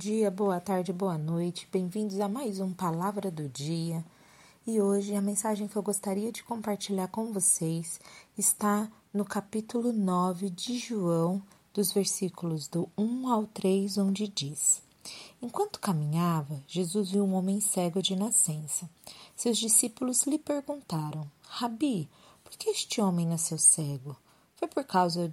dia, boa tarde, boa noite. Bem-vindos a mais um Palavra do Dia. E hoje a mensagem que eu gostaria de compartilhar com vocês está no capítulo 9 de João, dos versículos do 1 ao 3, onde diz: Enquanto caminhava, Jesus viu um homem cego de nascença. Seus discípulos lhe perguntaram: Rabi, por que este homem nasceu cego? Foi por causa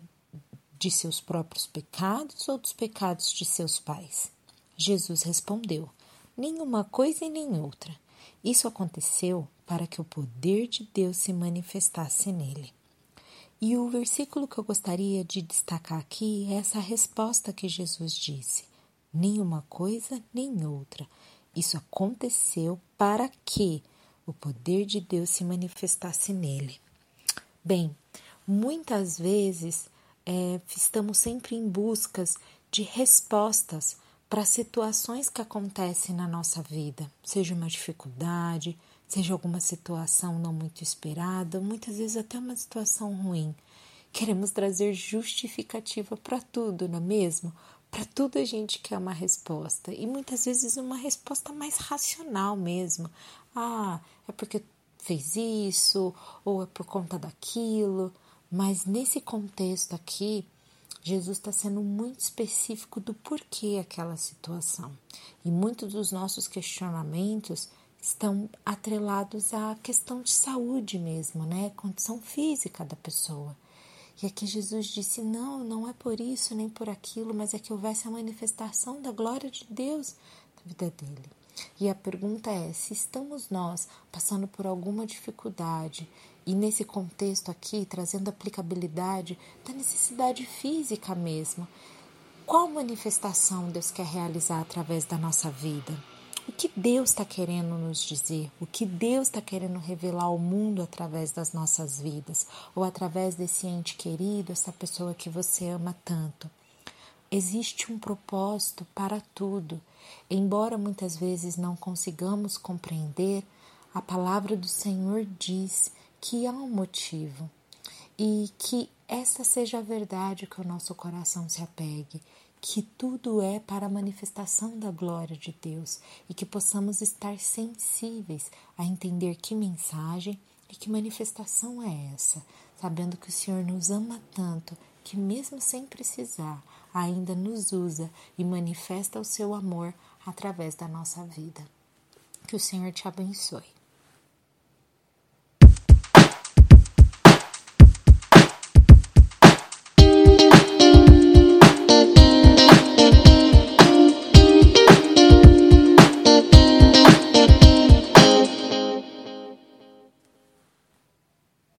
de seus próprios pecados ou dos pecados de seus pais? Jesus respondeu: Nenhuma coisa e nem outra. Isso aconteceu para que o poder de Deus se manifestasse nele. E o versículo que eu gostaria de destacar aqui é essa resposta que Jesus disse: Nenhuma coisa nem outra. Isso aconteceu para que o poder de Deus se manifestasse nele. Bem, muitas vezes é, estamos sempre em buscas de respostas para situações que acontecem na nossa vida, seja uma dificuldade, seja alguma situação não muito esperada, muitas vezes até uma situação ruim. Queremos trazer justificativa para tudo, não é mesmo? Para tudo a gente quer uma resposta e muitas vezes uma resposta mais racional mesmo. Ah, é porque fez isso ou é por conta daquilo. Mas nesse contexto aqui, Jesus está sendo muito específico do porquê aquela situação. E muitos dos nossos questionamentos estão atrelados à questão de saúde mesmo, né? Condição física da pessoa. E aqui Jesus disse: não, não é por isso nem por aquilo, mas é que houvesse a manifestação da glória de Deus na vida dele. E a pergunta é: se estamos nós passando por alguma dificuldade e nesse contexto aqui, trazendo aplicabilidade da necessidade física mesmo. Qual manifestação Deus quer realizar através da nossa vida? O que Deus está querendo nos dizer? O que Deus está querendo revelar ao mundo através das nossas vidas? Ou através desse ente querido, essa pessoa que você ama tanto? Existe um propósito para tudo. Embora muitas vezes não consigamos compreender, a palavra do Senhor diz que há um motivo e que essa seja a verdade que o nosso coração se apegue, que tudo é para a manifestação da glória de Deus e que possamos estar sensíveis a entender que mensagem e que manifestação é essa, sabendo que o Senhor nos ama tanto que, mesmo sem precisar, ainda nos usa e manifesta o seu amor através da nossa vida. Que o Senhor te abençoe.